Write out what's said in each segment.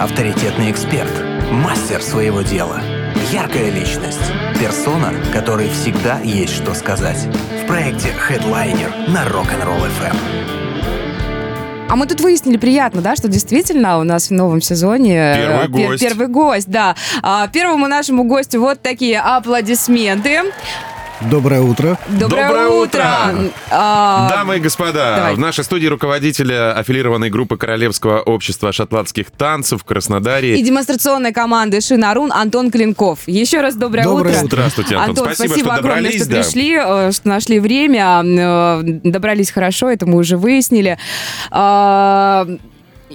авторитетный эксперт, мастер своего дела, яркая личность, персона, которой всегда есть что сказать. В проекте Headliner на Rock'n'Roll FM. А мы тут выяснили приятно, да, что действительно у нас в новом сезоне э, Первый пер- гость. первый гость, да. А, первому нашему гостю вот такие аплодисменты. Доброе утро. Доброе, Доброе утро. утро. А, Дамы и господа, Давай. в нашей студии руководитель аффилированной группы Королевского общества шотландских танцев в Краснодаре. И демонстрационной команды Шинарун Антон Клинков. Еще раз доброе, Доброе утро. утро. Здравствуйте, Антон. Спасибо, что огромное, добрались, что да. пришли, э, что нашли время, э, добрались хорошо, это мы уже выяснили. А,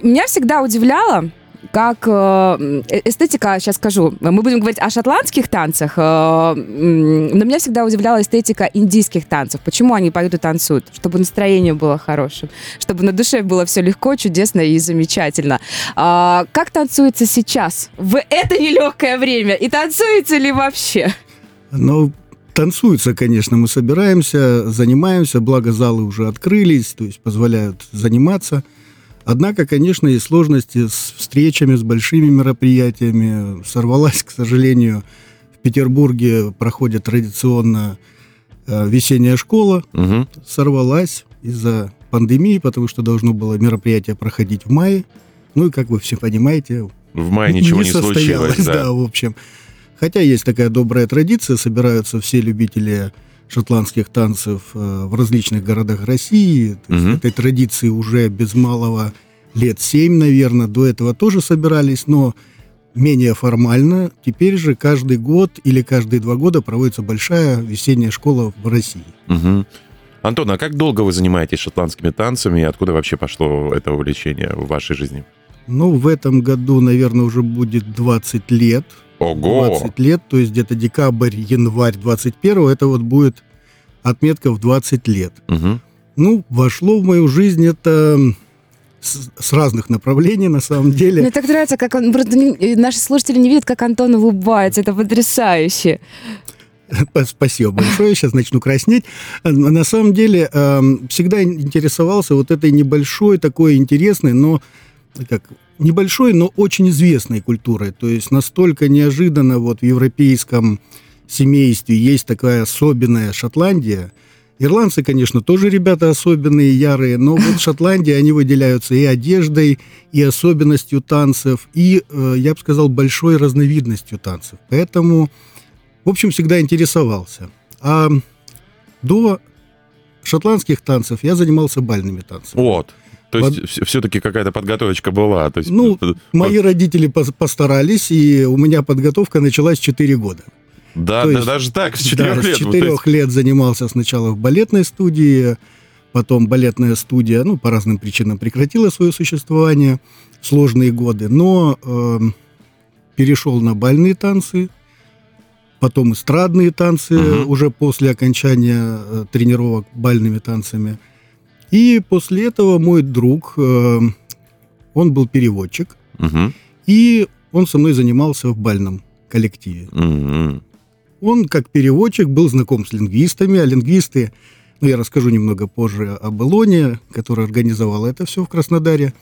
Меня всегда удивляло, как э, эстетика, сейчас скажу, мы будем говорить о шотландских танцах, э, но меня всегда удивляла эстетика индийских танцев. Почему они поют и танцуют? Чтобы настроение было хорошим, чтобы на душе было все легко, чудесно и замечательно. А, как танцуется сейчас, в это нелегкое время? И танцуется ли вообще? Ну, танцуется, конечно, мы собираемся, занимаемся, благо залы уже открылись, то есть позволяют заниматься. Однако, конечно, есть сложности с встречами, с большими мероприятиями. Сорвалась, к сожалению, в Петербурге проходит традиционно э, весенняя школа. Мгм. Сорвалась из-за пандемии, потому что должно было мероприятие проходить в мае. Ну и, как вы все понимаете, В мае ничего не, случилось. состоялось, Да. да, в общем. Хотя есть такая добрая традиция, собираются все любители шотландских танцев э, в различных городах России. То есть Мгм. Этой традиции уже без малого лет семь, наверное. До этого тоже собирались, но менее формально. Теперь же каждый год или каждые два года проводится большая весенняя школа в России. Мгм. Антон, а как долго вы занимаетесь шотландскими танцами и откуда вообще пошло это увлечение в вашей жизни? Ну, в этом году, наверное, уже будет 20 лет. Ого! 20 лет, то есть где-то декабрь, январь 21 это вот будет отметка в 20 лет. Мгм. Ну, вошло в мою жизнь это с, с разных направлений, на самом Мне деле. так нравится, как он... просто не- э, Наши слушатели не видят, как Антон улыбается. Это потрясающе. Спасибо большое, сейчас начну краснеть. На самом деле, эм, всегда интересовался вот этой небольшой, такой интересной, но как небольшой, но очень известной культурой. То есть настолько неожиданно вот в европейском семействе есть такая особенная Шотландия. Ирландцы, конечно, тоже ребята особенные, ярые, но вот Шотландия, они выделяются и одеждой, и особенностью танцев, и, э, я бы сказал, большой разновидностью танцев. Поэтому, в общем, всегда интересовался. А до шотландских танцев я занимался бальными танцами. Вот. То есть все-таки какая-то подготовочка была. То есть, Ну, э, Мои родители пос- постарались, и у меня подготовка началась 4 года. Да, то да, есть- даже так, с Да, четырех лет. С Вот, то четырех лет занимался сначала в балетной студии, потом балетная студия, ну, по разным причинам прекратила свое существование, сложные годы, но эм, перешел на бальные танцы, потом эстрадные танцы Мгм. уже после окончания э, тренировок бальными танцами. И после этого мой друг, э, он был переводчик, Мгм. и он со мной занимался в бальном коллективе. Мгм. Он, как переводчик, был знаком с лингвистами, а лингвисты, ну, я расскажу немного позже об Илоне, который организовал это все в Краснодаре.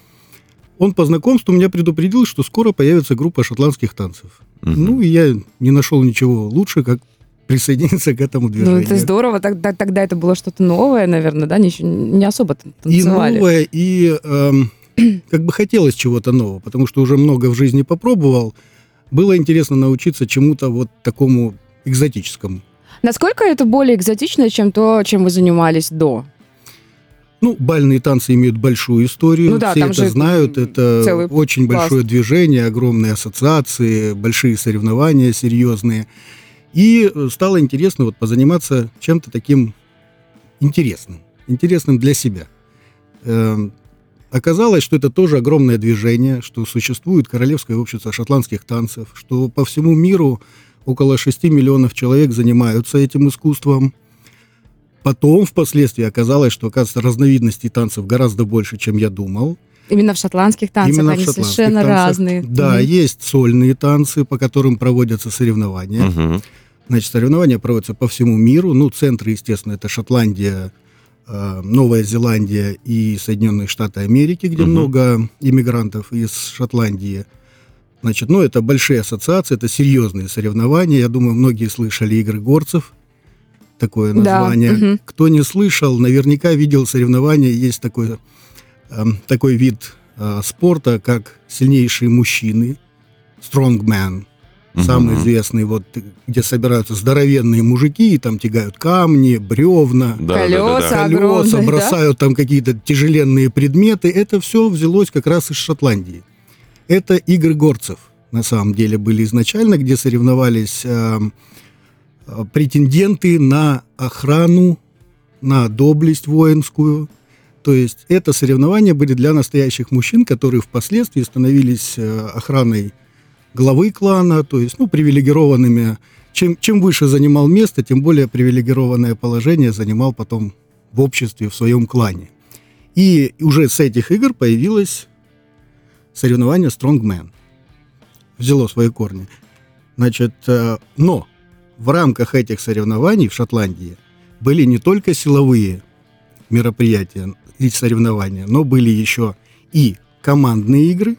Он по знакомству меня предупредил, что скоро появится группа шотландских танцев. Мгм. Ну, и я не нашел ничего лучше, как присоединиться к этому Ну, движению. это здорово. Тогда, тогда это было что-то новое, наверное, да? Не, не особо тан- И танцевали. новое, и эм, как бы хотелось чего-то нового, потому что уже много в жизни попробовал. Было интересно научиться чему-то вот такому экзотическому. Насколько это более экзотично, чем то, чем вы занимались до? Ну, бальные танцы имеют большую историю, Ну да, все это знают, это очень пласт. большое движение, огромные ассоциации, большие соревнования серьезные. И э, стало интересно вот позаниматься чем-то таким интересным, интересным для себя. Эм, Оказалось, что это тоже огромное движение, что существует Королевское общество шотландских танцев, что по всему миру около 6 миллионов человек занимаются этим искусством. Потом, впоследствии, оказалось, что, оказывается, разновидностей танцев гораздо больше, чем я думал. Именно в шотландских танцах Именно в они шотландских совершенно танцах. разные. Да, Мгм. есть сольные танцы, по которым проводятся соревнования. Мгм. Значит, соревнования проводятся по всему миру. Ну, центры, естественно, это Шотландия, э, Новая Зеландия и Соединенные Штаты Америки, где Мгм. много иммигрантов из Шотландии. Значит, ну, это большие ассоциации, это серьезные соревнования. Я думаю, многие слышали игры горцев, такое Да, название. мгм. Кто не слышал, наверняка видел соревнования. Есть такой, эм, такой вид э, спорта, как сильнейшие мужчины, strongman. Самый Мгм. известный, вот, где собираются здоровенные мужики, и там тягают камни, бревна, Да, да, да, Колеса. да. огромные, колеса, да? бросают там какие-то тяжеленные предметы. Это все взялось как раз из Шотландии. Это игры горцев, на самом деле, были изначально, где соревновались эм, э, претенденты на охрану, на доблесть воинскую. То есть это соревнования были для настоящих мужчин, которые впоследствии становились э, охраной главы клана, то есть, ну, привилегированными. Чем, чем выше занимал место, тем более привилегированное положение занимал потом в обществе, в своем клане. И уже с этих игр появилось соревнование Strongman. Взяло свои корни. Значит, э, но в рамках этих соревнований в Шотландии были не только силовые мероприятия и соревнования, но были еще и командные игры,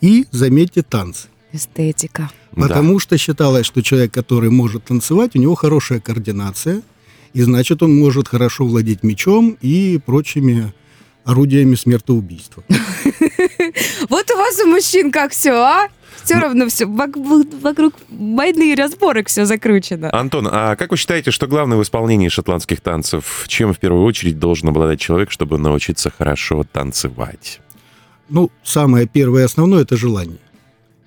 и, заметьте, танцы. Эстетика. Да. Потому что считалось, что человек, который может танцевать, у него хорошая координация, и значит, он может хорошо владеть мечом и прочими орудиями смертоубийства. Вот у вас у мужчин как все, а? Все равно все вокруг войны и разборок все закручено. Антон, а как вы считаете, что главное в исполнении шотландских танцев? Чем в первую очередь должен обладать человек, чтобы научиться хорошо танцевать? Ну, самое первое и основное – это желание.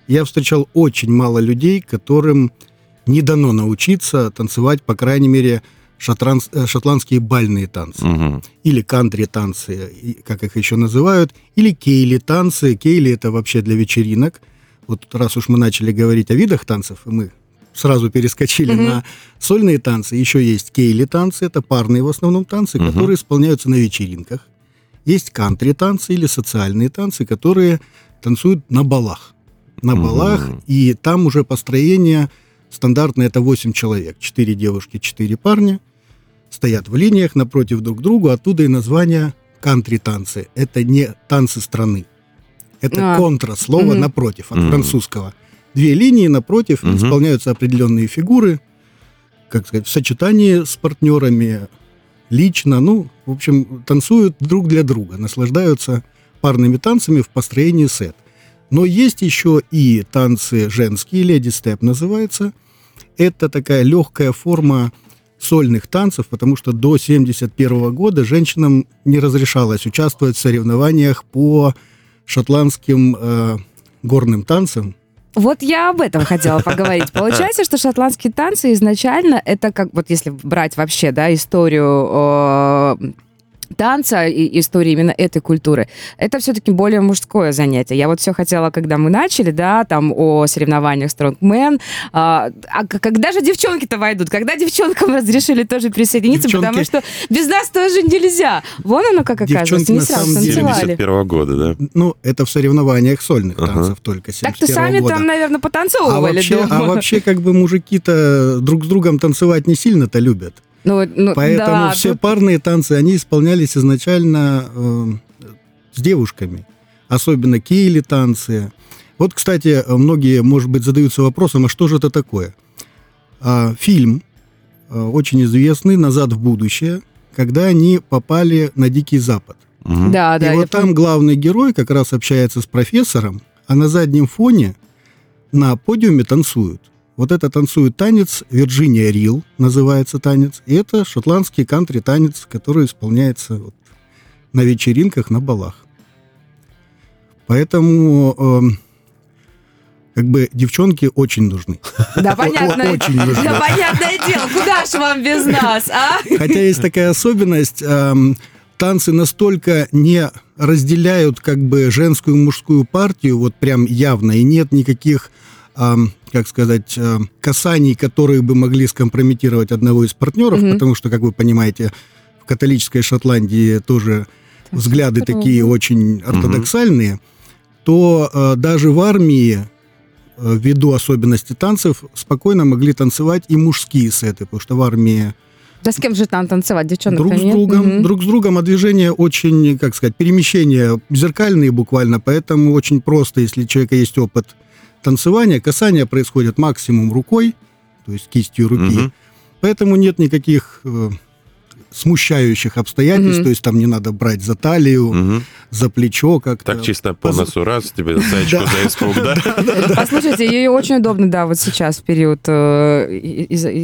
Я встречал очень мало людей, которым не дано научиться танцевать, по крайней мере, шотран- э, шотландские бальные танцы. Мгм. или кантри-танцы, как их еще называют, или кейли-танцы. Кейли – это вообще для вечеринок. Вот раз уж мы начали говорить о видах танцев, мы сразу перескочили Мгм. на сольные танцы. Еще есть кейли-танцы, это парные в основном танцы, Мгм. которые исполняются на вечеринках. Есть кантри-танцы или социальные танцы, которые танцуют на балах. На балах, и там уже построение стандартное – это 8 человек. 4 девушки, 4 парня стоят в линиях напротив друг друга, оттуда и название кантри-танцы. Это не танцы страны. Это А. контра, слово Мгм. напротив, от Мгм. французского. Две линии напротив, Мгм. исполняются определенные фигуры, как сказать, в сочетании с партнерами, лично, ну, в общем, танцуют друг для друга, наслаждаются парными танцами в построении сет. Но есть еще и танцы женские, леди степ называется. Это такая легкая форма сольных танцев, потому что до 1971 года женщинам не разрешалось участвовать в соревнованиях по шотландским э, горным танцам. Вот я об этом хотела поговорить. Получается, что шотландские танцы изначально это как вот если брать вообще, да, историю э, танца и истории именно этой культуры, это все-таки более мужское занятие. Я вот все хотела, когда мы начали, да, там о соревнованиях Strongman, а, а когда же девчонки-то войдут? Когда девчонкам разрешили тоже присоединиться, Девчонки- потому что без нас тоже нельзя. Вон оно как оказывается, Девчонки не на сразу самом деле танцевали. 71 года, да? Ну, это в соревнованиях сольных Ага. танцев только Так-то 71 сами года. там, наверное, а потанцовывали вообще, дома. а вообще, как бы мужики-то друг с другом танцевать не сильно-то любят. Ну, ну, Поэтому да, все тут- парные танцы, они исполнялись изначально э, с девушками. Особенно кейли танцы. Вот, кстати, многие, может быть, задаются вопросом, а что же это такое? А, фильм э, очень известный «Назад в будущее», когда они попали на Дикий Запад. Мгм. Да, да. и вот там главный герой как раз общается с профессором, а на заднем фоне на подиуме танцуют. Вот это танцует танец Вирджиния Рил, называется танец. И это шотландский кантри-танец, который исполняется вот на вечеринках, на балах. Поэтому эм, как бы девчонки очень нужны. Да, понятно. Очень нужно. Да, понятное дело. Куда ж вам без нас, а? Хотя есть такая особенность, эм, танцы настолько не разделяют как бы женскую и мужскую партию, вот прям явно, и нет никаких, эм, как сказать, эм, касаний, которые бы могли скомпрометировать одного из партнеров, Мгм. потому что, как вы понимаете, в католической Шотландии тоже взгляды строго. такие очень ортодоксальные, то э, даже в армии э, ввиду особенностей танцев, спокойно могли танцевать и мужские сеты, потому что в армии Да с кем же там танцевать, девчонок друг с другом, Мгм. друг с другом, а движения очень, как сказать, перемещения зеркальные буквально, поэтому очень просто, если у человека есть опыт танцевания, касания происходят максимум рукой, то есть кистью руки, Мгм. поэтому нет никаких э, смущающих обстоятельств, Мгм. то есть там не надо брать за талию, Мгм. за плечо как-то. Так чисто по носу раз, тебе зайчку за испуг, да? Послушайте, ее очень удобно, да, вот сейчас, в период э,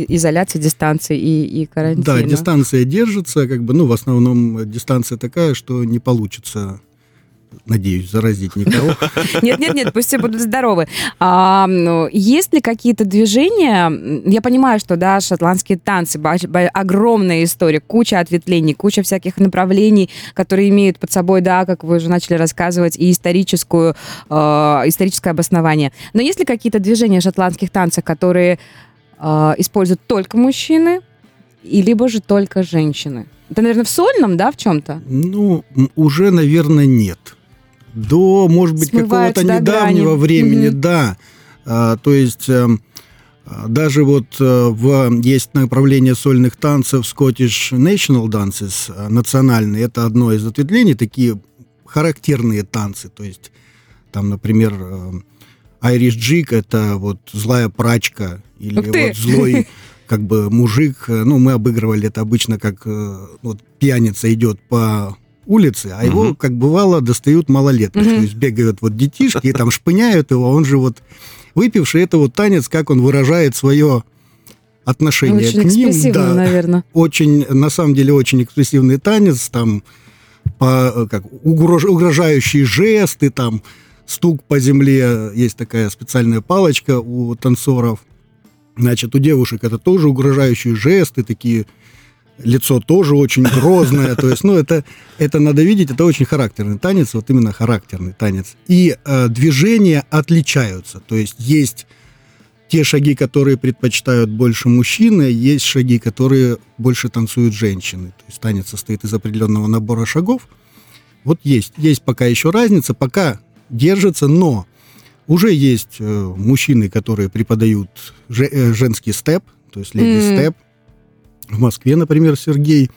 изоляции, дистанции и, карантина. Да, дистанция держится, как бы, ну, в основном дистанция такая, что не получится, надеюсь, заразить никого. Нет, нет, нет, пусть все будут здоровы. А, ну, есть ли какие-то движения? Я понимаю, что да, шотландские танцы, огромная история, куча ответвлений, куча всяких направлений, которые имеют под собой, да, как вы уже начали рассказывать, и историческую, э, историческое обоснование. Но есть ли какие-то движения шотландских танцев, которые э, используют только мужчины, и либо же только женщины? Это, наверное, в сольном, да, в чем-то? Ну, уже, наверное, нет. До, может быть, какого-то недавнего грани. времени, Мгм. да. А, то есть эм, а, даже вот э, в, есть направление сольных танцев Scottish National Dances, э, национальные, это одно из ответвлений, такие характерные танцы, то есть там, например, э, Irish Jig, это вот злая прачка, или вот злой как бы мужик, ну, мы обыгрывали это обычно, как вот пьяница идет по улице, а его, как бывало, достают малолетки. Мгм. То есть бегают вот детишки, и там шпыняют его, он же вот выпивший, это вот танец, как он выражает свое отношение Очень к ним. Да, наверное. очень, на самом деле, очень экспрессивный танец, там по, э, как, угрож- угрожающие жесты, там стук по земле, есть такая специальная палочка у танцоров. Значит, у девушек это тоже угрожающие жесты, такие лицо тоже очень грозное. То есть, ну, это, это надо видеть, это очень характерный танец, вот именно характерный танец. И э, движения отличаются. То есть есть те шаги, которые предпочитают больше мужчины, есть шаги, которые больше танцуют женщины. То есть танец состоит из определенного набора шагов. Вот есть, есть пока еще разница, пока держится, но уже есть э, мужчины, которые преподают же- э, женский степ, то есть леди М. степ. В Москве, например, Сергей.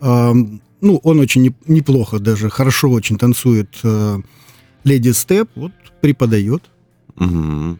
Ну, он очень не- неплохо даже, хорошо очень танцует э, леди степ, вот преподает. Мгм.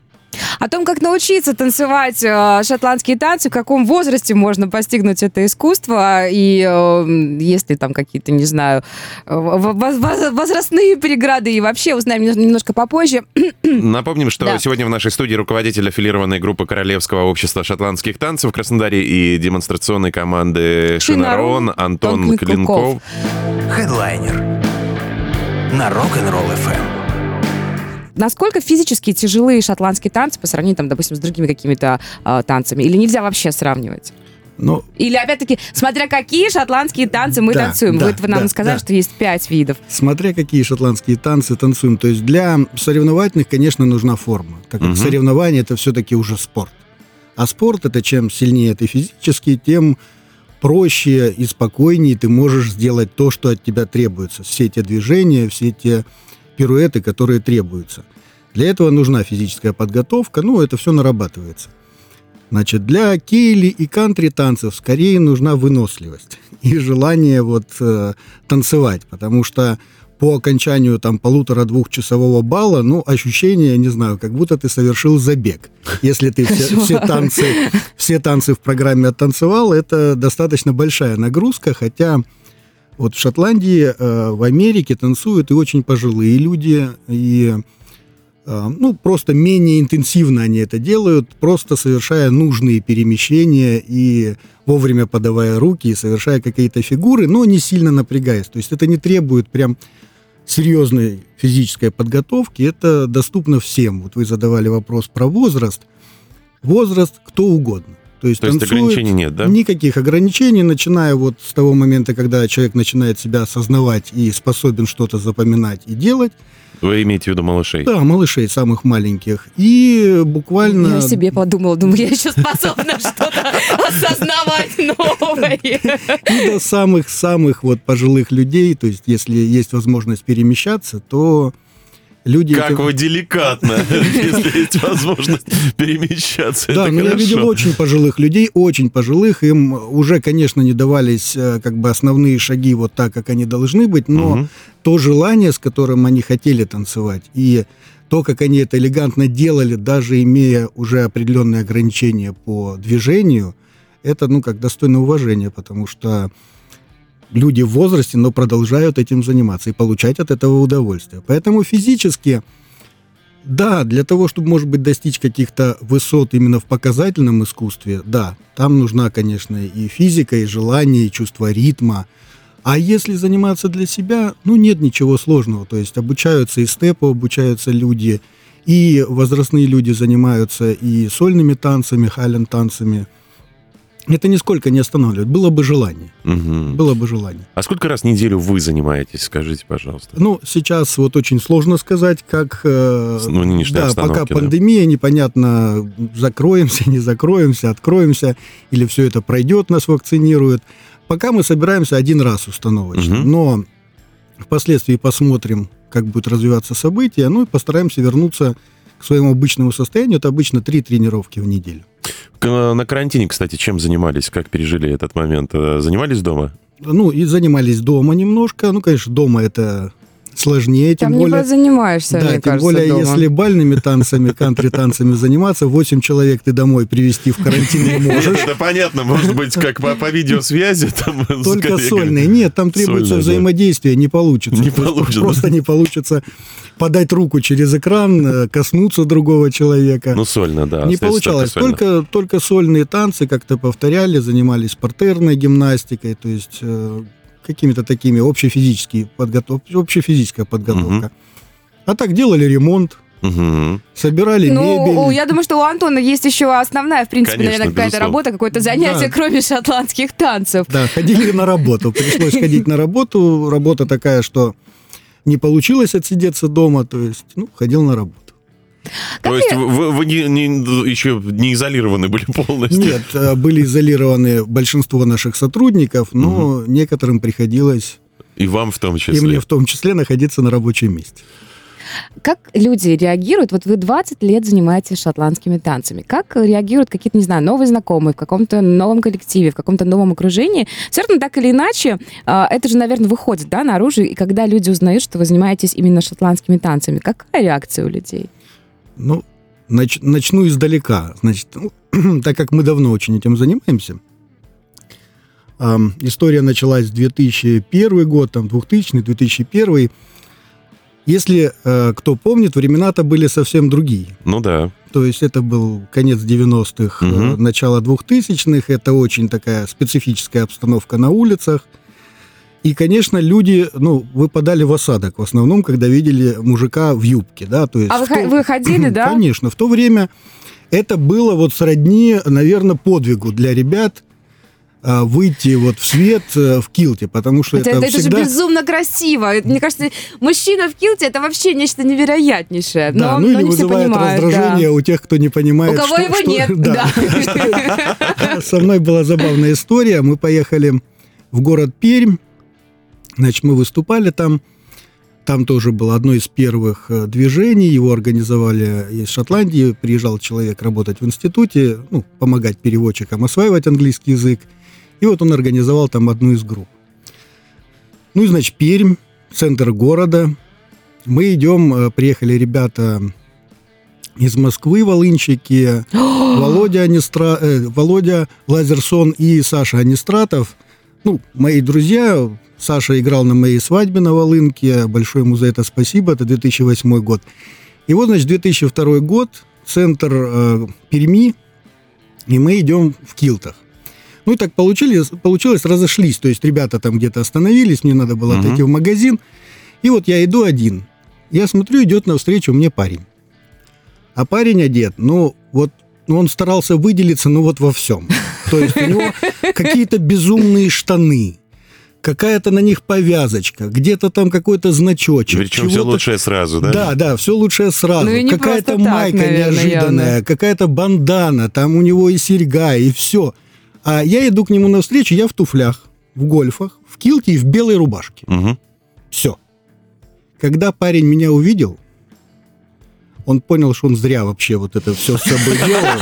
О том, как научиться танцевать э, шотландские танцы, в каком возрасте можно постигнуть это искусство, и э, есть ли там какие-то, не знаю, э, возрастные преграды, и вообще узнаем немножко- попозже. Напомним, что Да. сегодня в нашей студии руководитель аффилированной группы Королевского общества шотландских танцев в Краснодаре и демонстрационной команды Шинарон, Антон Клинков. Хедлайнер на Rock'n'Roll FM. Насколько физически тяжелые шотландские танцы по сравнению, там, допустим, с другими какими-то э, танцами? Или нельзя вообще сравнивать? Но Или, опять-таки, смотря какие шотландские танцы мы Да, танцуем. да, вот вы нам да, сказали, да. что есть пять видов. смотря какие шотландские танцы танцуем. То есть для соревновательных, конечно, нужна форма, так как Мгм. соревнование это все-таки уже спорт. А спорт это чем сильнее ты физически, тем проще и спокойнее ты можешь сделать то, что от тебя требуется. Все те движения, все те пируэты, которые требуются. Для этого нужна физическая подготовка, ну, это все нарабатывается. Значит, для кейли и кантри танцев скорее нужна выносливость и желание вот э, танцевать, потому что по окончанию там полутора-двухчасового балла, ну, ощущение, не знаю, как будто ты совершил забег. Если ты все, все танцы, все танцы в программе оттанцевал, это достаточно большая нагрузка, хотя вот в Шотландии, э, в Америке танцуют и очень пожилые люди, и ну, просто менее интенсивно они это делают, просто совершая нужные перемещения и вовремя подавая руки и совершая какие-то фигуры, но не сильно напрягаясь. То есть это не требует прям серьезной физической подготовки, это доступно всем. Вот вы задавали вопрос про возраст. Возраст кто угодно. То есть, То есть ограничений нет, да? Никаких ограничений, начиная вот с того момента, когда человек начинает себя осознавать и способен что-то запоминать и делать. Вы имеете в виду малышей? Да, малышей самых маленьких. И буквально... Я себе подумала, думаю, я еще способна что-то осознавать новое. и до самых-самых вот пожилых людей, то есть если есть возможность перемещаться, то Люди Как вы деликатно, если есть возможность перемещаться. Да, но я хорошо. видел очень пожилых людей, очень пожилых. Им уже, конечно, не давались э, как бы основные шаги вот так, как они должны быть, но то желание, с которым они хотели танцевать, и то, как они это элегантно делали, даже имея уже определенные ограничения по движению, это, ну, как достойно уважения, потому что люди в возрасте, но продолжают этим заниматься и получать от этого удовольствие. Поэтому физически, да, для того, чтобы, может быть, достичь каких-то высот именно в показательном искусстве, да, там нужна, конечно, и физика, и желание, и чувство ритма. А если заниматься для себя, ну, нет ничего сложного. То есть обучаются и степу, обучаются люди, и возрастные люди занимаются и сольными танцами, хален танцами. Это нисколько не останавливает. Было бы желание. Мгм. Было бы желание. А сколько раз в неделю вы занимаетесь, скажите, пожалуйста? Ну, сейчас вот очень сложно сказать, как... э, Ну, в нынешней да, пока да. пандемия, непонятно, закроемся, не закроемся, откроемся, или все это пройдет, нас вакцинируют. Пока мы собираемся один раз установочно, Мгм. но впоследствии посмотрим, как будут развиваться события, ну и постараемся вернуться к своему обычному состоянию. Это обычно три тренировки в неделю. К- На карантине, кстати, чем занимались, как пережили этот момент? Э, Занимались дома? Ну, и занимались дома немножко. Ну, конечно, дома это сложнее, тем Там более... не занимаешься, Да, мне тем кажется, более, дома. если бальными танцами, кантри-танцами заниматься, 8 человек ты домой привести в карантин не можешь. Это понятно, может быть, как по, по видеосвязи. Там, Только сольные. Нет, там требуется Сольные, да. взаимодействие, не получится. Не получится. Просто не получится подать руку через экран, э, коснуться другого человека. Ну, сольно, да. не получалось. сольно. Только, только сольные танцы как-то повторяли, занимались партерной гимнастикой, то есть э, какими-то такими общефизические подготов... общефизическая подготовка. А так делали ремонт, Мгм. собирали Ну, мебель. я думаю, что у Антона есть еще основная, в принципе, Конечно, наверное, какая-то безусловно. работа, какое-то занятие, Да. кроме шотландских танцев. Да, ходили на работу. Пришлось ходить на работу. Работа такая, что не получилось отсидеться дома, то есть, ну, ходил на работу. То есть вы, вы не- не- еще не изолированы были полностью? Нет, э, были изолированы большинство наших сотрудников, но некоторым приходилось, И вам в том и числе? мне в том числе, находиться на рабочем месте. Как люди реагируют? Вот вы 20 лет занимаетесь шотландскими танцами. Как реагируют какие-то, не знаю, новые знакомые в каком-то новом коллективе, в каком-то новом окружении? Все равно так или иначе, а, это же, наверное, выходит да, наружу. И когда люди узнают, что вы занимаетесь именно шотландскими танцами, какая реакция у людей? Ну, нач- начну издалека. Значит, ну, так как мы давно очень этим занимаемся, история началась в 2001 год, там 2000 2001 Если э, кто помнит, времена-то были совсем другие. Ну да. То есть это был конец 90-х, э, Мгм. начало 2000-х. Это очень такая специфическая обстановка на улицах. И, конечно, люди, ну, выпадали в осадок в основном, когда видели мужика в юбке, да, то есть... А вы, в то- вы ходили, да? Конечно, в то время это было вот сродни, наверное, подвигу для ребят выйти вот в свет э, в килте, потому что Это, это, это всегда... же безумно красиво. Мне кажется, мужчина в килте это вообще нечто невероятнейшее. Да, но, ну но или не все вызывает понимают. да. раздражение у тех, кто не понимает, У кого что- его что- нет, да. Со мной была забавная история. Мы поехали в город Пермь. Значит, мы выступали там. Там тоже было одно из первых э, движений. Его организовали из Шотландии. Приезжал человек работать в институте, ну, помогать переводчикам осваивать английский язык. И вот он организовал там одну из групп. Ну и, значит, Пермь, центр города. Мы идем, э, приехали ребята из Москвы, волынщики, Володя, Анистра... э, Володя Лазерсон и Саша Анистратов. Ну, мои друзья. Саша играл на моей свадьбе на Волынке. Большое ему за это спасибо. Это 2008 год. И вот, значит, 2002 год, центр э, Перми, и мы идем в килтах. Ну, и так получилось, получилось, разошлись. То есть ребята там где-то остановились, мне надо было Мгм. отойти в магазин. И вот я иду один. Я смотрю, идет навстречу мне парень. А парень одет, ну, вот ну, он старался выделиться, ну, вот во всем. То есть у него какие-то безумные штаны, какая-то на них повязочка, где-то там какой-то значочек. Причем все лучшее сразу, да? да, да, все лучшее сразу. Ну Какая-то просто так, майка наверное, неожиданная, явно. какая-то бандана, там у него и серьга, и все. А я иду к нему навстречу, я в туфлях, в гольфах, в килте и в белой рубашке. Мгм. Все. Когда парень меня увидел, он понял, что он зря вообще вот это все с собой делал.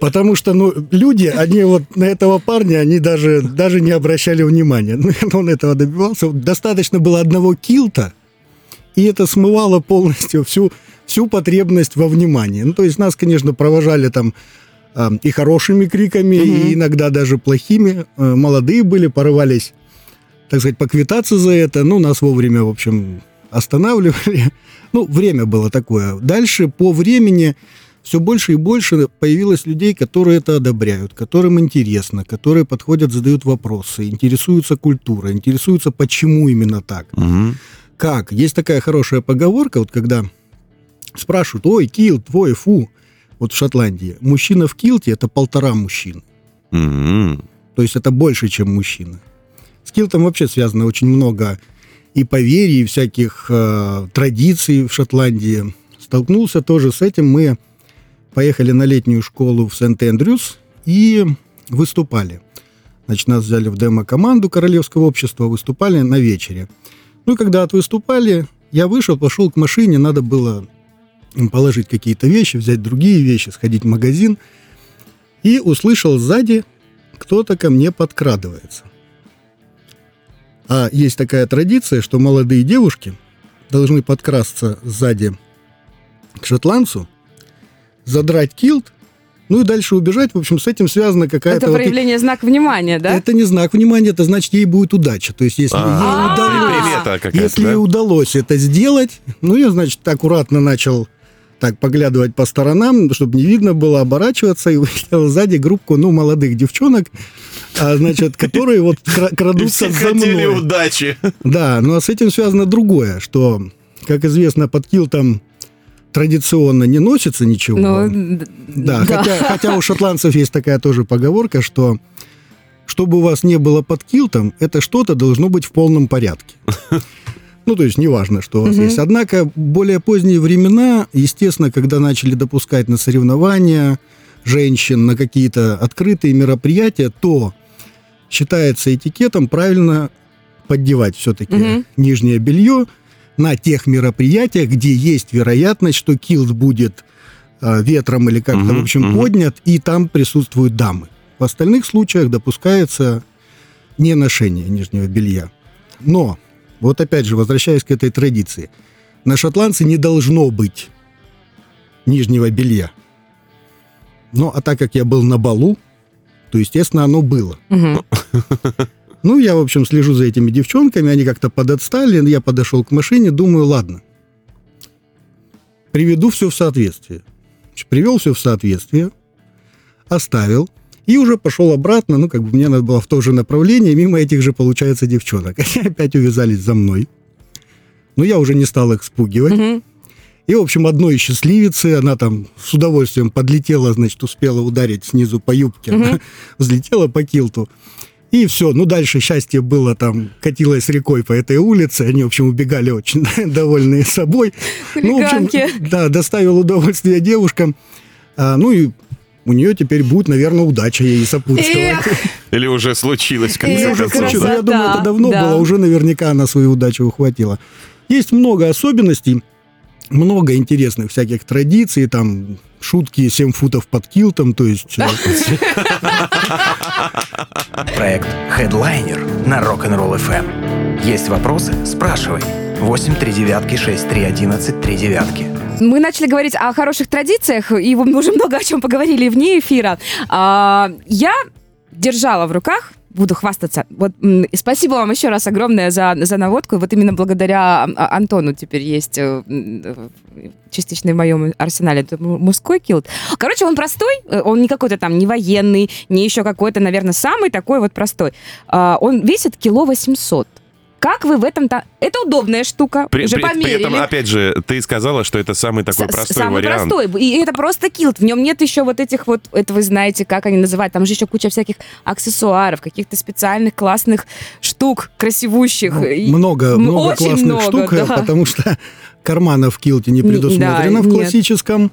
Потому что, ну, люди, они вот на этого парня, они даже, даже не обращали внимания. Ну, он этого добивался. Достаточно было одного килта, и это смывало полностью всю, всю потребность во внимании. Ну, то есть нас, конечно, провожали там и хорошими криками, mm-hmm. и иногда даже плохими. Э, молодые были, порывались, так сказать, поквитаться за это. Ну, нас вовремя, в общем, останавливали. Ну, время было такое. Дальше по времени все больше и больше появилось людей, которые это одобряют, которым интересно, которые подходят, задают вопросы, интересуются культурой, интересуются, почему именно так. Угу. Как? Есть такая хорошая поговорка, вот когда спрашивают, ой, кил твой, фу, вот в Шотландии, мужчина в килте – это полтора мужчин. Угу. То есть это больше, чем мужчина. С килтом вообще связано очень много и поверий, и всяких э, традиций в Шотландии. Столкнулся тоже с этим. Мы поехали на летнюю школу в Сент-Эндрюс и выступали. Значит, нас взяли в демо-команду Королевского общества, выступали на вечере. Ну и когда отвыступали, я вышел, пошел к машине, надо было положить какие-то вещи, взять другие вещи, сходить в магазин. И услышал сзади, кто-то ко мне подкрадывается. А есть такая традиция, что молодые девушки должны подкрасться сзади к шотландцу, задрать килт, ну и дальше убежать. В общем, с этим связана какая-то... Это вот проявление и... знака внимания, да? Это не знак внимания, это значит, ей будет удача. То есть, если ей удалось, если ей удалось это сделать, ну, я, значит, аккуратно начал так поглядывать по сторонам, чтобы не видно было, оборачиваться, и увидел сзади группку, ну, молодых девчонок, а, значит, которые вот крадутся за мной. удачи. Да, но с этим связано другое, что, как известно, под килтом традиционно не носится ничего. Ну, да, да. Хотя, хотя у шотландцев есть такая тоже поговорка, что чтобы у вас не было под килтом, это что-то должно быть в полном порядке. Ну, то есть неважно, что у вас угу. есть. Однако более поздние времена, естественно, когда начали допускать на соревнования женщин, на какие-то открытые мероприятия, то считается этикетом правильно поддевать все-таки угу. нижнее белье, на тех мероприятиях, где есть вероятность, что килд будет э, ветром или как-то, угу, в общем, угу. поднят, и там присутствуют дамы. В остальных случаях допускается не ношение нижнего белья. Но, вот опять же, возвращаясь к этой традиции, на шотландце не должно быть нижнего белья. Ну, а так как я был на балу, то, естественно, оно было. Угу. Ну, я, в общем, слежу за этими девчонками, они как-то подотстали, я подошел к машине, думаю, ладно, приведу все в соответствие. Привел все в соответствие, оставил, и уже пошел обратно, ну, как бы мне надо было в то же направление, мимо этих же, получается, девчонок. Они опять увязались за мной. Но я уже не стал их спугивать. Угу. И, в общем, одной счастливицы, она там с удовольствием подлетела, значит, успела ударить снизу по юбке, угу. она взлетела по килту. И все, ну дальше счастье было там, катилось рекой по этой улице, они, в общем, убегали очень довольные собой. Ну, в общем, да, доставил удовольствие девушкам. А, ну и у нее теперь будет, наверное, удача ей сопутствовать. Или уже случилось, как Или уже случилось. Я думаю, это давно да. было, уже наверняка она свою удачу ухватила. Есть много особенностей, много интересных всяких традиций, там шутки 7 футов под килтом, то есть... Э, Проект Headliner на Rock'n'Roll FM. Есть вопросы? Спрашивай. 8 3 девятки 6 3 11 3 девятки. Мы начали говорить о хороших традициях, и мы уже много о чем поговорили вне эфира. А, я держала в руках буду хвастаться. Вот спасибо вам еще раз огромное за, за наводку. Вот именно благодаря а, Антону теперь есть э, частично в моем арсенале это мужской килт. Короче, он простой, э, он не какой-то там не военный, не еще какой-то, наверное, самый такой вот простой. А, он весит кило 800. Как вы в этом-то... Это удобная штука, при, уже при, померили. При этом, опять же, ты сказала, что это самый такой С простой самый вариант. простой. И это просто килт. В нем нет еще вот этих вот... Это вы знаете, как они называют. Там же еще куча всяких аксессуаров, каких-то специальных классных штук, красивущих. Ну, много, много Очень классных много, штук, да. потому что карманов в килте не предусмотрено да, в классическом. Нет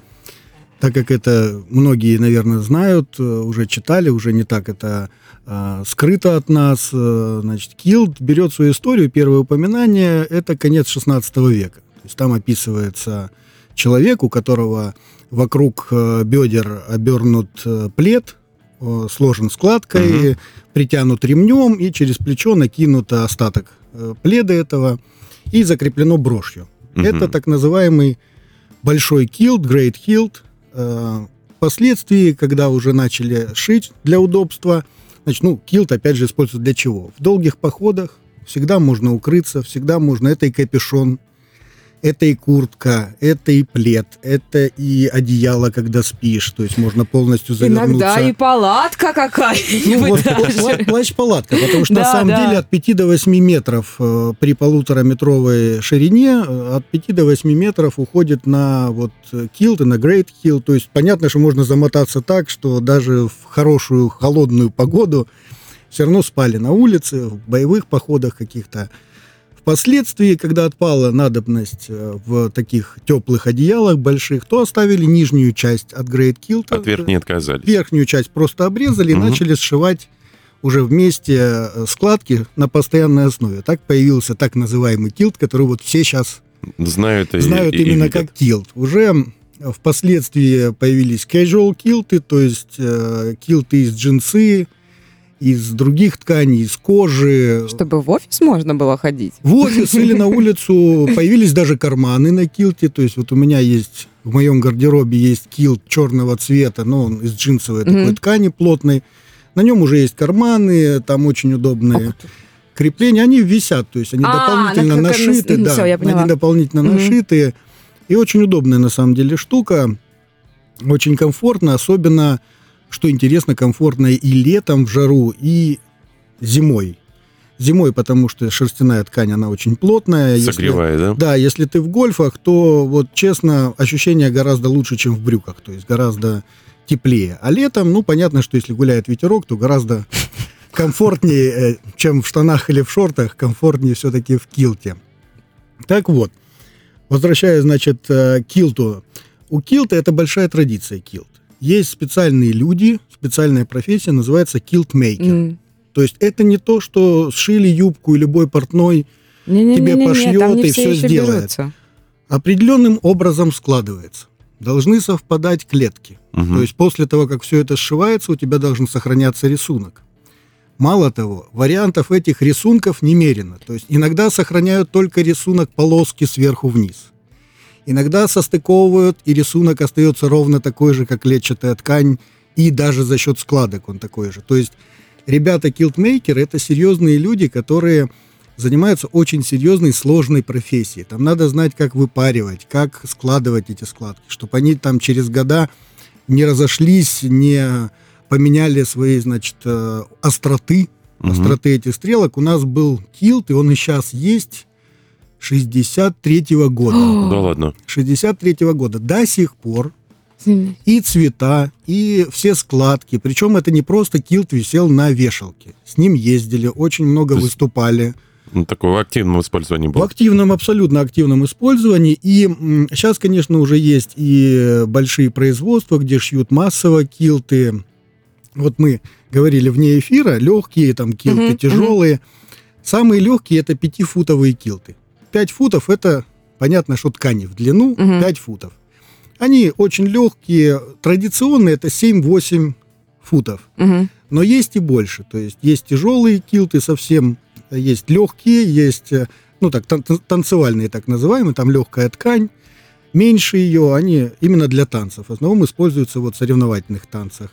так как это многие, наверное, знают, э, уже читали, уже не так это э, скрыто от нас. Э, значит, Килд берет свою историю, первое упоминание – это конец 16 века. То есть там описывается человек, у которого вокруг э, бедер обернут э, плед, э, сложен складкой, Мгм. притянут ремнем и через плечо накинут остаток э, пледа этого и закреплено брошью. Мгм. Это так называемый большой килт, great килт. Э, Впоследствии, когда уже начали шить для удобства, значит, ну, килт, опять же, используется для чего? В долгих походах всегда можно укрыться, всегда можно, это и капюшон, это и куртка, это и плед, это и одеяло, когда спишь, то есть можно полностью завернуться. Иногда и палатка Ну, какая-нибудь вот даже. пла- плащ-палатка, потому что на Да, самом да. деле от 5 до 8 метров э, при полутораметровой ширине э, от 5 до 8 метров уходит на вот э, килт и на грейт килт. То есть понятно, что можно замотаться так, что даже в хорошую холодную погоду все равно спали на улице, в боевых походах каких-то. Впоследствии, когда отпала надобность э, в таких теплых одеялах больших, то оставили нижнюю часть от грейт килта. От верхней отказались. Верхнюю часть просто обрезали и Мгм. начали сшивать уже вместе э, складки на постоянной основе. Так появился так называемый килт, который вот все сейчас Знают, и- знают и- и именно видят. как килт. Уже впоследствии появились casual килты, то есть э, килты из джинсы, из других тканей, из кожи. Чтобы в офис можно было ходить. В офис или на улицу появились даже карманы на килте. То есть вот у меня есть, в моем гардеробе есть килт черного цвета, но он из джинсовой такой ткани плотной. На нем уже есть карманы, там очень удобные крепления. Они висят, то есть они А, дополнительно нашиты. да, они дополнительно нашиты. И очень удобная на самом деле штука. Очень комфортно, особенно, что интересно, комфортно и летом в жару, и зимой. Зимой, потому что шерстяная ткань, она очень плотная. Если- Согревает, да? да, если ты в гольфах, то вот честно, ощущение гораздо лучше, чем в брюках, то есть гораздо теплее. А летом, ну, понятно, что если гуляет ветерок, то гораздо комфортнее, э, чем в штанах или в шортах, комфортнее все-таки в килте. Так вот, возвращаясь, значит, э, к килту. У килта это большая традиция килт. Есть специальные люди, специальная профессия, называется килтмейкер. М. То есть это не то, что сшили юбку и любой портной Не-не-не-не-не, Тебе пошьет там не и все всё еще сделает. берутся. определенным образом складывается. Должны совпадать клетки. Мгм. То есть после того, как все это сшивается, у тебя должен сохраняться рисунок. Мало того, вариантов этих рисунков немерено. То есть иногда сохраняют только рисунок полоски сверху вниз. Иногда состыковывают, и рисунок остается ровно такой же, как клетчатая ткань, и даже за счет складок он такой же. То есть ребята килтмейкеры это серьезные люди, которые занимаются очень серьезной, сложной профессией. Там надо знать, как выпаривать, как складывать эти складки, чтобы они там через года не разошлись, не поменяли свои, значит, э, остроты, Мгм. остроты этих стрелок. У нас был килт, и он и сейчас есть 63 года. Да ладно. 63 года. До сих пор и цвета, и все складки. Причем это не просто килт висел на вешалке. С ним ездили, очень много есть выступали. Ну, Такого активного использования В было. активном, абсолютно активном использовании. И сейчас, конечно, уже есть и большие производства, где шьют массово килты. Вот мы говорили вне эфира, легкие там килты, Мгм, тяжелые. Самые легкие это пятифутовые килты. 5 футов это, понятно, что ткани в длину, Мгм. 5 футов. Они очень легкие, традиционные это 7-8 футов. Мгм. Но есть и больше. То есть есть тяжелые килты совсем, есть легкие, есть, э, ну так, тан- танцевальные так называемые, там легкая ткань. Меньше ее, они именно для танцев. В основном используются вот в соревновательных танцах.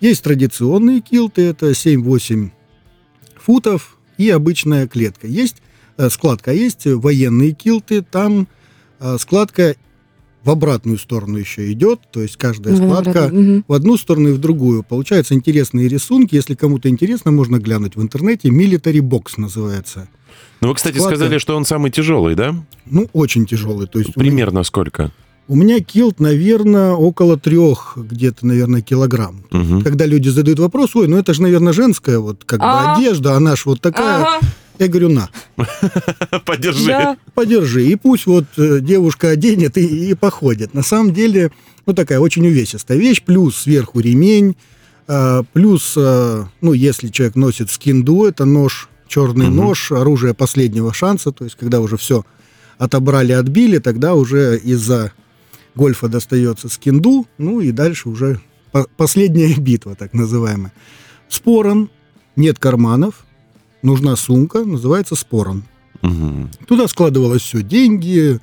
Есть традиционные килты, это 7-8 футов и обычная клетка. Есть складка, а есть военные килты, там э, складка в обратную сторону еще идет, то есть каждая складка в одну сторону и в другую. Получаются интересные рисунки. Если кому-то интересно, можно глянуть в интернете. Military Box называется. Ну, вы, кстати, Складка. сказали, что он самый тяжелый, да? Ну, очень тяжелый. То есть у меня- Примерно сколько? у меня килт, наверное, около трех, где-то, наверное, килограмм. Мгм. Когда люди задают вопрос, ой, ну это же, наверное, женская вот как бы А. одежда, она ж вот такая. Ага, Я говорю, на, Подержи. да. подержи. И пусть вот э, девушка оденет и, и походит. На самом деле, ну такая очень увесистая вещь, плюс сверху ремень, а, плюс, а, ну если человек носит скинду, это нож, черный Мгм. нож, оружие последнего шанса, то есть когда уже все отобрали, отбили, тогда уже из-за гольфа достается скинду, ну и дальше уже по- последняя битва, так называемая. Спорон, нет карманов, нужна сумка, называется спорон. Мгм. Туда складывалось все, деньги,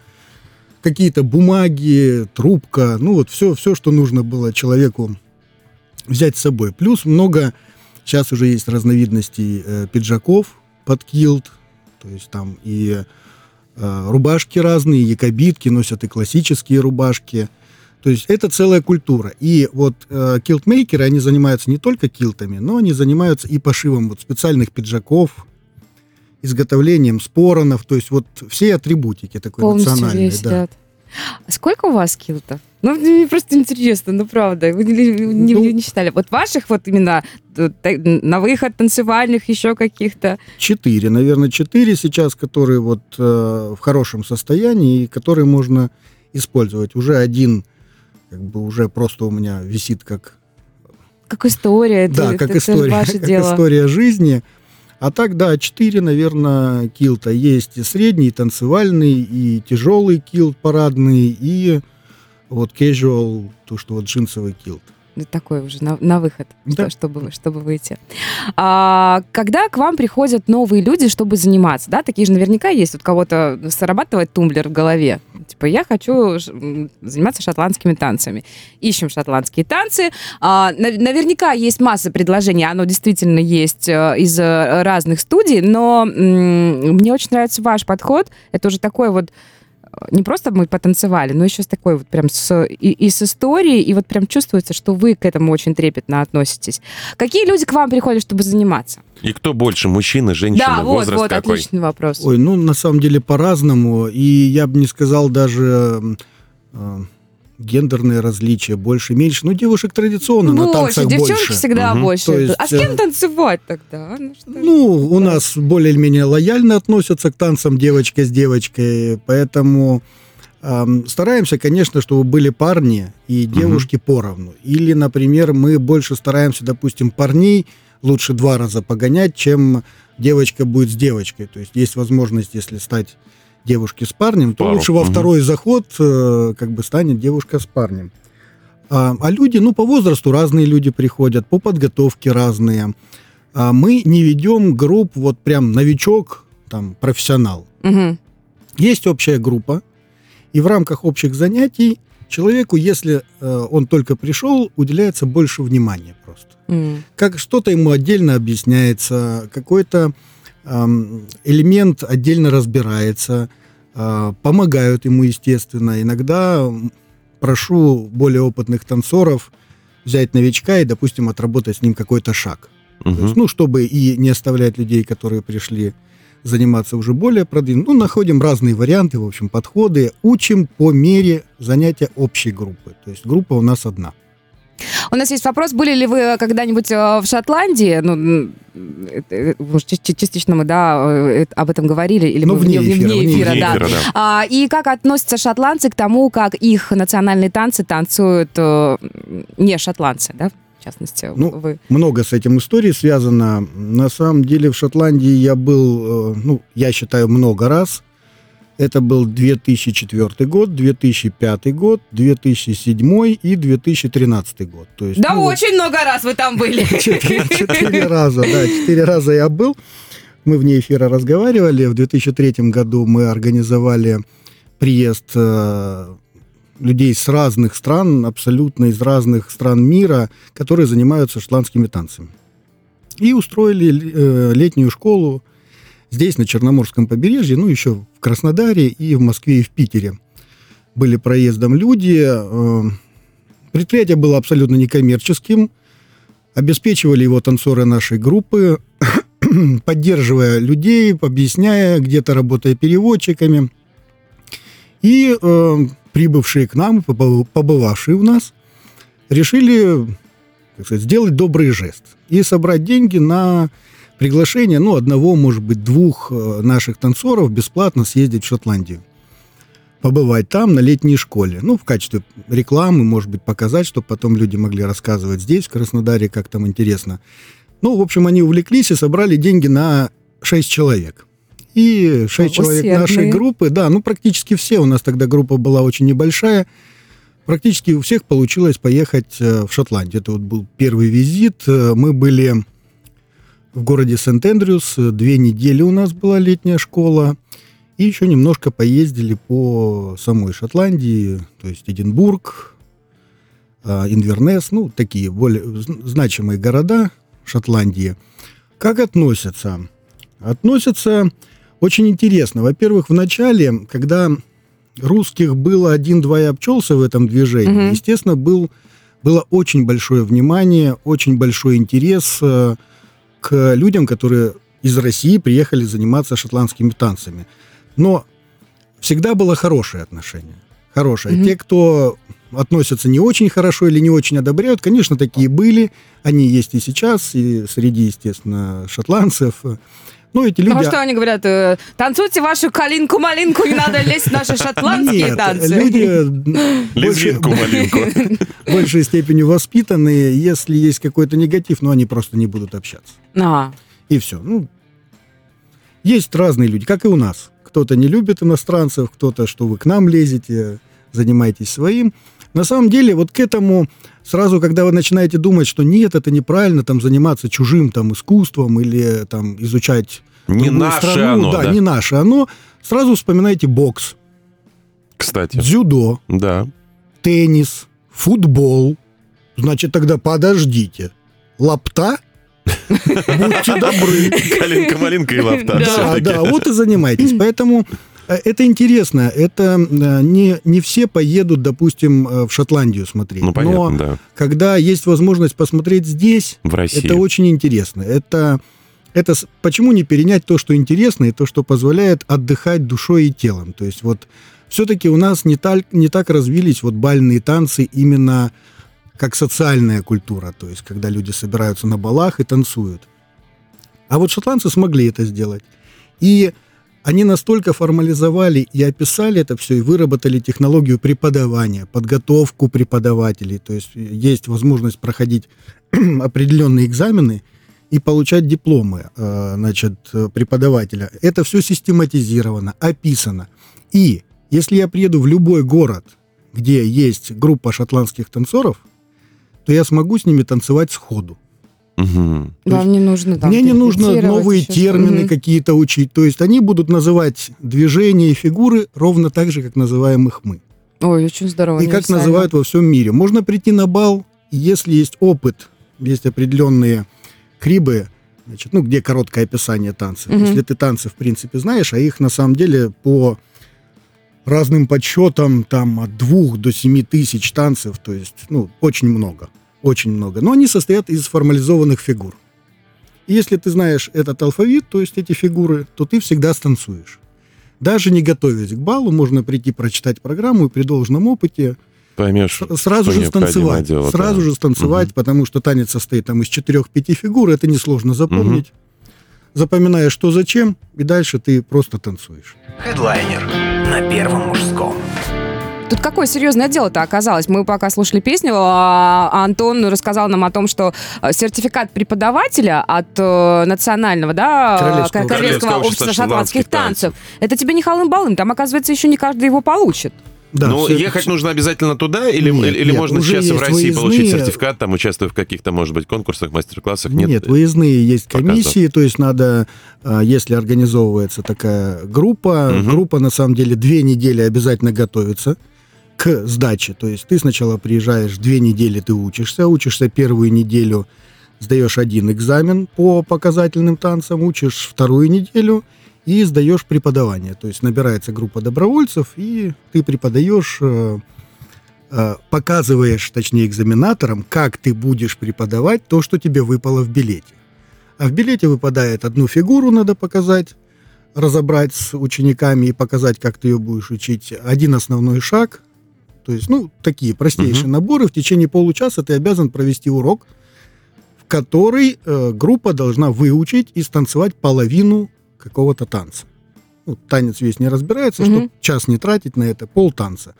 какие-то бумаги, трубка, ну вот все, все, что нужно было человеку взять с собой. Плюс много, сейчас уже есть разновидностей э, пиджаков под килт, то есть там и э, рубашки разные, якобитки, носят и классические рубашки. То есть это целая культура. И вот э, килтмейкеры, они занимаются не только килтами, но они занимаются и пошивом вот специальных пиджаков, изготовлением споронов, то есть вот все атрибутики такой Полностью национальной. весь да. А сколько у вас килтов? Ну, мне просто интересно, ну, правда. Вы не, не- Ну- не считали. Вот ваших вот именно э, на выход танцевальных еще каких-то. Четыре, наверное, четыре сейчас, которые вот э, в хорошем состоянии и которые можно использовать. Уже один как бы уже просто у меня висит как Как история. да, это- как это история, ваше как дело. история жизни. А так, да, четыре, наверное, килта. Есть и средний, и танцевальный, и тяжелый килт парадный, и вот casual, то, что вот джинсовый килт. Ну, Такой уже на, на выход, Да. что- чтобы, чтобы выйти. А, когда к вам приходят новые люди, чтобы заниматься, да, такие же наверняка есть, вот кого-то срабатывает тумблер в голове, типа, я хочу заниматься шотландскими танцами. Ищем шотландские танцы. А, на- наверняка есть масса предложений, оно действительно есть э, из э, разных студий, но мне очень нравится ваш подход. Это уже такой вот не просто мы потанцевали, но еще с такой вот прям с, и, и с историей, и вот прям чувствуется, что вы к этому очень трепетно относитесь. Какие люди к вам приходят, чтобы заниматься? И кто больше, мужчины, женщины, да, вот, возраст вот, какой? отличный вопрос. Ой, ну, на самом деле, по-разному. И я бы не сказал даже э, гендерные различия больше-меньше. Ну, девушек традиционно на больше, танцах девчонки больше. всегда Мгм. больше. То есть, а с кем э, танцевать тогда? Ну, что ж. Ну, у нас более-менее лояльно относятся к танцам девочка с девочкой, поэтому стараемся, конечно, чтобы были парни и девушки поровну. Или, например, мы больше стараемся, допустим, парней лучше два раза погонять, чем девочка будет с девочкой. То есть есть возможность, если стать девушки с парнем, то Пару, лучше во мгм. второй заход э, как бы станет девушка с парнем. А, а люди, ну, по возрасту разные люди приходят, по подготовке разные. А мы не ведем групп вот прям новичок, там, профессионал. Мгм. Есть общая группа, и в рамках общих занятий человеку, если э, он только пришел, уделяется больше внимания просто. М. Как что-то ему отдельно объясняется, какой-то элемент отдельно разбирается, а, помогают ему, естественно. Иногда прошу более опытных танцоров взять новичка и, допустим, отработать с ним какой-то шаг. То Мгм. есть, ну, чтобы и не оставлять людей, которые пришли заниматься уже более продвинутым. Ну, находим разные варианты, в общем, подходы, учим по мере занятия общей группы. То есть группа у нас одна. У нас есть вопрос, были ли вы когда-нибудь э, в Шотландии? Ну, э, э, частично мы, да, об этом говорили, или Ну, мы вне вне, эфира, вне эфира, Вне да. эфира, да. А, и как относятся шотландцы к тому, как их национальные танцы танцуют не шотландцы, да, в частности, Ну, вы? Много с этим историй связано. На самом деле в Шотландии я был, ну, я считаю, много раз. Это был 2004 год, 2005 год, 2007 и 2013 год. То есть, Да, ну, вот очень много раз вы там были. Четыре, четыре раза, да, четыре раза я был. Мы вне эфира разговаривали. В 2003 году мы организовали приезд э, людей с разных стран, абсолютно из разных стран мира, которые занимаются шотландскими танцами. И устроили э, летнюю школу здесь, на Черноморском побережье, ну, еще в Краснодаре и в Москве и в Питере. Были проездом люди. э, Предприятие было абсолютно некоммерческим. Обеспечивали его танцоры нашей группы, поддерживая людей, объясняя, где-то работая переводчиками. И э, прибывшие к нам, побыв- побывавшие у нас, решили так сказать, сделать добрый жест и собрать деньги на приглашение, ну, одного, может быть, двух э, наших танцоров бесплатно съездить в Шотландию. Побывать там на летней школе. Ну, в качестве рекламы, может быть, показать, чтобы потом люди могли рассказывать здесь, в Краснодаре, как там интересно. Ну, в общем, они увлеклись и собрали деньги на 6 человек. И шесть человек Усердные. нашей группы, да, ну практически все, у нас тогда группа была очень небольшая, практически у всех получилось поехать э, в Шотландию. Это вот был первый визит. Э, Мы были в городе Сент-Эндрюс, э, две недели у нас была летняя школа, и еще немножко поездили по самой Шотландии, то есть Эдинбург, а, Инвернес, ну, такие более зн- значимые города Шотландии. Как относятся? Относятся очень интересно. Во-первых, в начале, когда русских было один-два и обчелся в этом движении, Мгм. естественно, был, было очень большое внимание, очень большой интерес э, к людям, которые из России приехали заниматься шотландскими танцами. Но всегда было хорошее отношение. Хорошее. Мгм. Те, кто относятся не очень хорошо или не очень одобряют, конечно, такие были. Они есть и сейчас, и среди, естественно, шотландцев. Но эти люди... Ну, а что они говорят? э, Танцуйте вашу калинку-малинку, не надо лезть в наши шотландские Нет, танцы. люди больше, Лезгинку-малинку. в большей степени воспитанные. Если есть какой-то негатив, ну, они просто не будут общаться. А, И все. Ну, есть разные люди, как и у нас. Кто-то не любит иностранцев, кто-то, что вы к нам лезете, занимаетесь своим. На самом деле, вот к этому сразу, когда вы начинаете думать, что нет, это неправильно, там, заниматься чужим там, искусством или там, изучать Не наше страну, оно, да, да. не наше оно, сразу вспоминайте бокс, Кстати, дзюдо, да. теннис, футбол. Значит, тогда подождите. Лапта? Будьте добры. Калинка-малинка и лапта. Да, Да, вот и занимайтесь. Поэтому это интересно. Это э, не, не все поедут, допустим, э, в Шотландию смотреть. Ну, понятно, Но да. когда есть возможность посмотреть здесь, В России. это очень интересно. Это, это почему не перенять то, что интересно, и то, что позволяет отдыхать душой и телом. То есть вот все-таки у нас не так, не так развились вот бальные танцы именно как социальная культура, то есть когда люди собираются на балах и танцуют. А вот шотландцы смогли это сделать. И они настолько формализовали и описали это все, и выработали технологию преподавания, подготовку преподавателей. То есть есть возможность проходить определенные экзамены и получать дипломы э, значит, э, преподавателя. Это все систематизировано, описано. И если я приеду в любой город, где есть группа шотландских танцоров, то я смогу с ними танцевать сходу. Мгм. Вам не нужно там Мне не нужно новые еще термины что-то. какие-то учить. То есть они будут называть движения и фигуры ровно так же, как называем их мы. Ой, очень здорово. и как называют во всем мире. Можно прийти на бал, если есть опыт, есть определенные крибы, значит, ну, где короткое описание танцев. Мгм. Если ты танцы, в принципе, знаешь, а их на самом деле по разным подсчетам там от двух до семи тысяч танцев, то есть, ну, очень много, очень много. Но они состоят из формализованных фигур. И если ты знаешь этот алфавит, то есть эти фигуры, то ты всегда станцуешь. Даже не готовясь к балу, можно прийти прочитать программу и при должном опыте Поймешь, сразу же станцевать. делать, сразу да. же станцевать, Мгм. потому что танец состоит там из четырех-пяти фигур, это несложно запомнить. Запоминаешь, что зачем, и дальше ты просто танцуешь. Хедлайнер на первом мужском. Тут какое серьезное дело-то оказалось. Мы пока слушали песню, а Антон рассказал нам о том, что э, сертификат преподавателя от э, национального, да, Королевского. Королевского, общества шотландских шотландских танцев. Это тебе не халым-балым, там, оказывается, еще не каждый его получит. Да, ну, всё- ехать нужно обязательно туда, или, Нет, или нет, можно уже сейчас в России получить выездные- сертификат, там, участвуя в каких-то, может быть, конкурсах, мастер-классах? Нет, Нет, выездные есть показов. комиссии, то есть надо, а, если организовывается такая группа, Мгм. группа на самом деле две недели обязательно готовится к сдаче. То есть ты сначала приезжаешь, две недели ты учишься, учишься первую неделю, сдаешь один экзамен по показательным танцам, учишь вторую неделю и сдаешь преподавание. То есть набирается группа добровольцев, и ты преподаешь, э, э, показываешь, точнее, экзаменаторам, как ты будешь преподавать то, что тебе выпало в билете. А в билете выпадает одну фигуру, надо показать, разобрать с учениками и показать, как ты ее будешь учить. Один основной шаг. То есть, ну, такие простейшие Мгм. наборы. В течение получаса ты обязан провести урок, в который э, группа должна выучить и станцевать половину какого-то танца. Ну, танец весь не разбирается, Мгм. чтобы час не тратить на это, пол танца.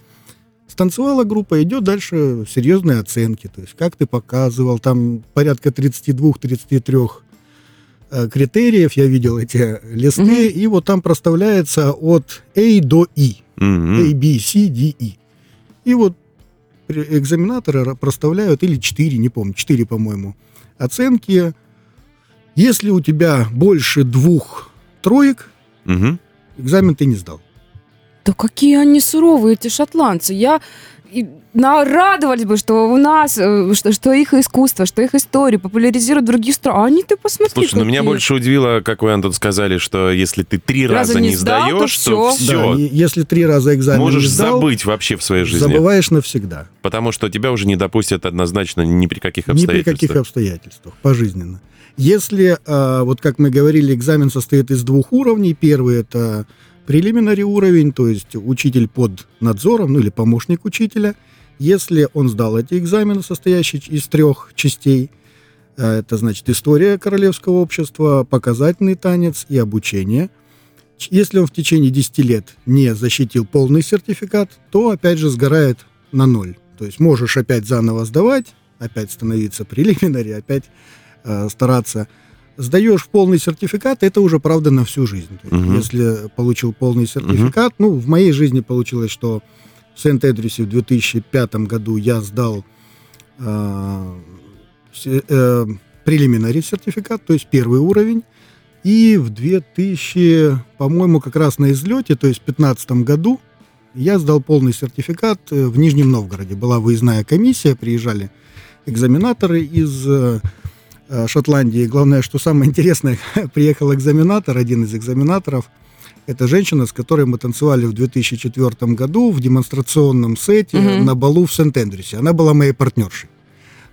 Станцевала группа, идет дальше серьезные оценки. То есть, как ты показывал, там порядка 32-33 э, критериев, я видел эти листы, Мгм. и вот там проставляется от A до E. Мгм. A, B, C, D, E. И вот экзаменаторы проставляют, или 4, не помню, 4, по-моему, оценки. Если у тебя больше двух троек, Мгм. экзамен ты не сдал. Да какие они суровые, эти шотландцы. Я и нарадовались бы, что у нас, э, что, что их искусство, что их историю популяризируют в других странах. А они, ты посмотри, Слушай, ну меня какие. больше удивило, как вы, Антон, сказали, что если ты три Раза раза не не сдал, то сдаешь, то всё. Да, все. и если три раза экзамен Можешь не сдал, забыть вообще в своей жизни. забываешь навсегда. Потому что тебя уже не допустят однозначно ни при каких Ни при обстоятельствах. каких обстоятельствах, пожизненно. Если, а, вот как мы говорили, экзамен состоит из двух уровней. Первый – это прелиминари уровень, то есть учитель под надзором, ну или помощник учителя. Если он сдал эти экзамены, состоящие из трех частей, а, это значит история королевского общества, показательный танец и обучение. Если он в течение 10 лет не защитил полный сертификат, то опять же сгорает на ноль. То есть можешь опять заново сдавать, опять становиться прелиминари, опять э, стараться. Сдаешь полный сертификат, это уже правда на всю жизнь. То есть Мгм. Если получил полный сертификат, ну, в моей жизни получилось, что в Сент-Эдрюсе в 2005 году я сдал э, э, прелиминари сертификат, то есть первый уровень. И в 2000, по-моему, как раз на излете, то есть в 2015 году, я сдал полный сертификат э, в Нижнем Новгороде. Была выездная комиссия, приезжали экзаменаторы из э, Шотландии. Главное, что самое интересное, приехал экзаменатор, один из экзаменаторов. Это женщина, с которой мы танцевали в 2004 году в демонстрационном сете Мгм. на балу в Сент-Эндрюсе. Она была моей партнершей.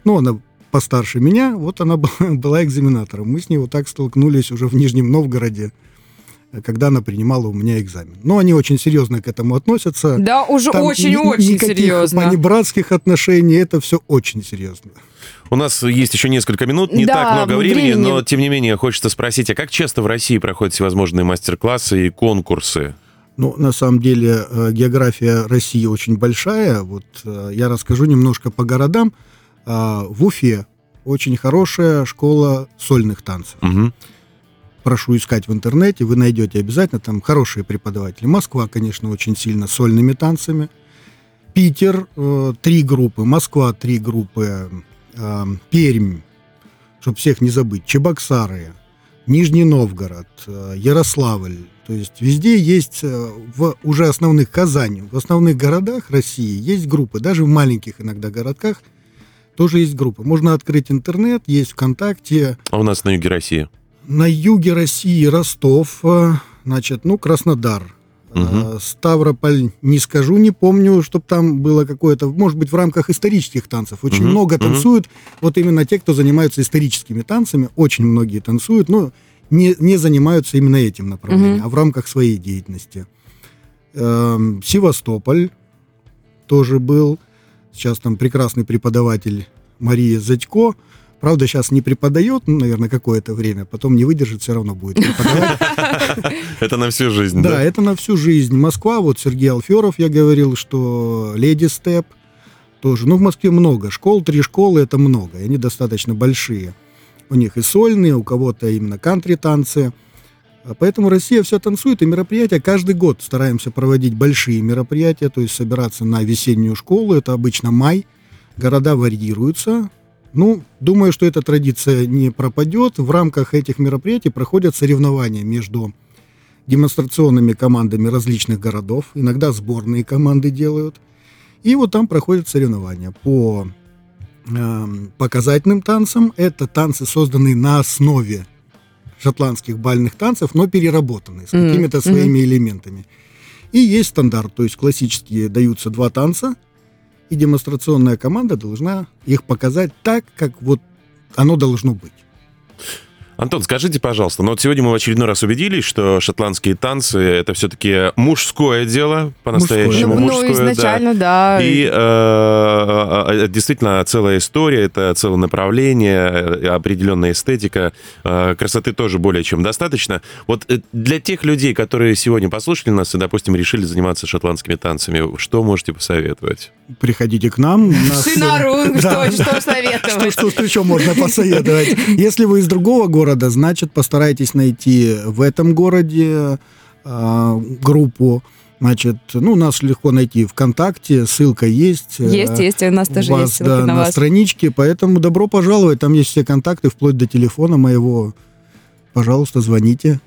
Ну, она постарше меня, вот она была, экзаменатором. Мы с ней вот так столкнулись уже в Нижнем Новгороде, э, когда она принимала у меня экзамен. Но они очень серьезно к этому относятся. Да, уже очень-очень никаких серьезно. понебратских отношений, это все очень серьезно. У нас есть еще несколько минут, не Да, так много времени, времени. но тем не менее хочется спросить, а как часто в России проходят всевозможные мастер-классы и конкурсы? Ну, на самом деле, э, география России очень большая. Вот э, я расскажу немножко по городам. А, В Уфе очень хорошая школа сольных танцев. Мгм. Прошу искать в интернете, вы найдете обязательно, там хорошие преподаватели. Москва, конечно, очень сильно сольными танцами. Питер, э, три группы, Москва, три группы, э, Пермь, чтобы всех не забыть, Чебоксары, Нижний Новгород, э, Ярославль. То есть везде есть, э, в уже основных Казани, в основных городах России есть группы, даже в маленьких иногда городках тоже есть группы. Можно открыть интернет, есть ВКонтакте, А у нас на юге России? на юге России Ростов, э, значит, ну, Краснодар, Мгм. Ставрополь, не скажу, не помню, чтобы там было какое-то, может быть, в рамках исторических танцев. Очень Мгм, много танцуют, вот именно те, кто занимаются историческими танцами, очень многие танцуют, но не, не занимаются именно этим направлением, Мгм. а в рамках своей деятельности. Эм, Севастополь тоже был. Сейчас там прекрасный преподаватель Мария Задько. Правда, сейчас не преподает, ну, наверное, какое-то время, потом не выдержит, все равно будет преподавать. Это на всю жизнь, Да, да? это на всю жизнь. Москва, вот Сергей Алферов, я говорил, что Леди Степ тоже. Ну, в Москве много школ, три школы это много, и они достаточно большие. У них и сольные, у кого-то именно кантри-танцы. А Поэтому Россия все танцует, и мероприятия каждый год стараемся проводить большие мероприятия, то есть собираться на весеннюю школу, это обычно май, города варьируются. Ну, думаю, что эта традиция не пропадет. В рамках этих мероприятий проходят соревнования между демонстрационными командами различных городов, иногда сборные команды делают. И вот там проходят соревнования по эм, показательным танцам. Это танцы, созданные на основе шотландских бальных танцев, но переработанные с какими-то мгм. своими элементами. И есть стандарт, то есть классические даются два танца, и демонстрационная команда должна их показать так, как вот оно должно быть. Антон, скажите, пожалуйста, ну вот сегодня мы в очередной раз убедились, что шотландские танцы — это все-таки мужское дело, по-настоящему Ну, ну, мужское, да. изначально, да. И э, э, э, действительно целая история, это целое направление, э, определенная эстетика, э, красоты тоже более чем достаточно. Вот для тех людей, которые сегодня послушали нас и, допустим, решили заниматься шотландскими танцами, что можете посоветовать? Приходите к нам. нас- Шинарунг, Да. что, что советовать? Что, что, что еще можно посоветовать? Если вы из другого города, города, значит, постарайтесь найти в этом городе э, группу. Значит, ну, нас легко найти ВКонтакте, ссылка есть. э, Есть, есть, у нас тоже у вас, есть ссылки да, на на вас. страничке, поэтому добро пожаловать, там есть все контакты, вплоть до телефона моего. Пожалуйста, звоните.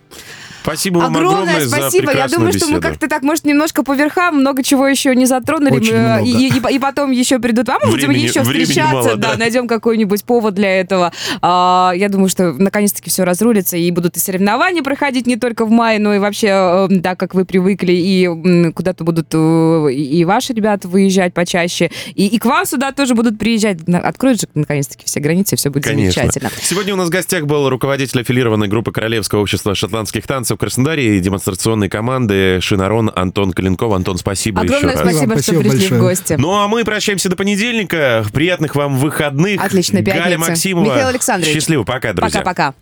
Спасибо вам Огромное огромное за спасибо. Я прекрасную думаю, что мы беседу. как-то так, может, немножко по верхам, много чего еще не затронули. Очень Мы, э. И, и- и потом еще придут. А мы будем Времени- еще времени встречаться, мало, да, да. найдем какой-нибудь повод для этого. А, я думаю, что наконец-таки все разрулится, и будут и соревнования проходить не только в мае, но и вообще, э, да, как вы привыкли, и куда-то будут э, и ваши ребята выезжать почаще, и, и к вам сюда тоже будут приезжать. Откроют же наконец-таки все границы, все будет Конечно. замечательно. Сегодня у нас в гостях был руководитель аффилированной группы Королевского общества шотландских танцев в Краснодаре и демонстрационной команды Шинарон Антон Калинков. Антон, спасибо Огромное еще раз. спасибо, что Спасибо пришли в большое. гости. Ну а мы прощаемся до понедельника. Приятных вам выходных. Отличной Галя пятницы. Максимова. Михаил Александрович. Счастливо, пока, друзья. Пока-пока.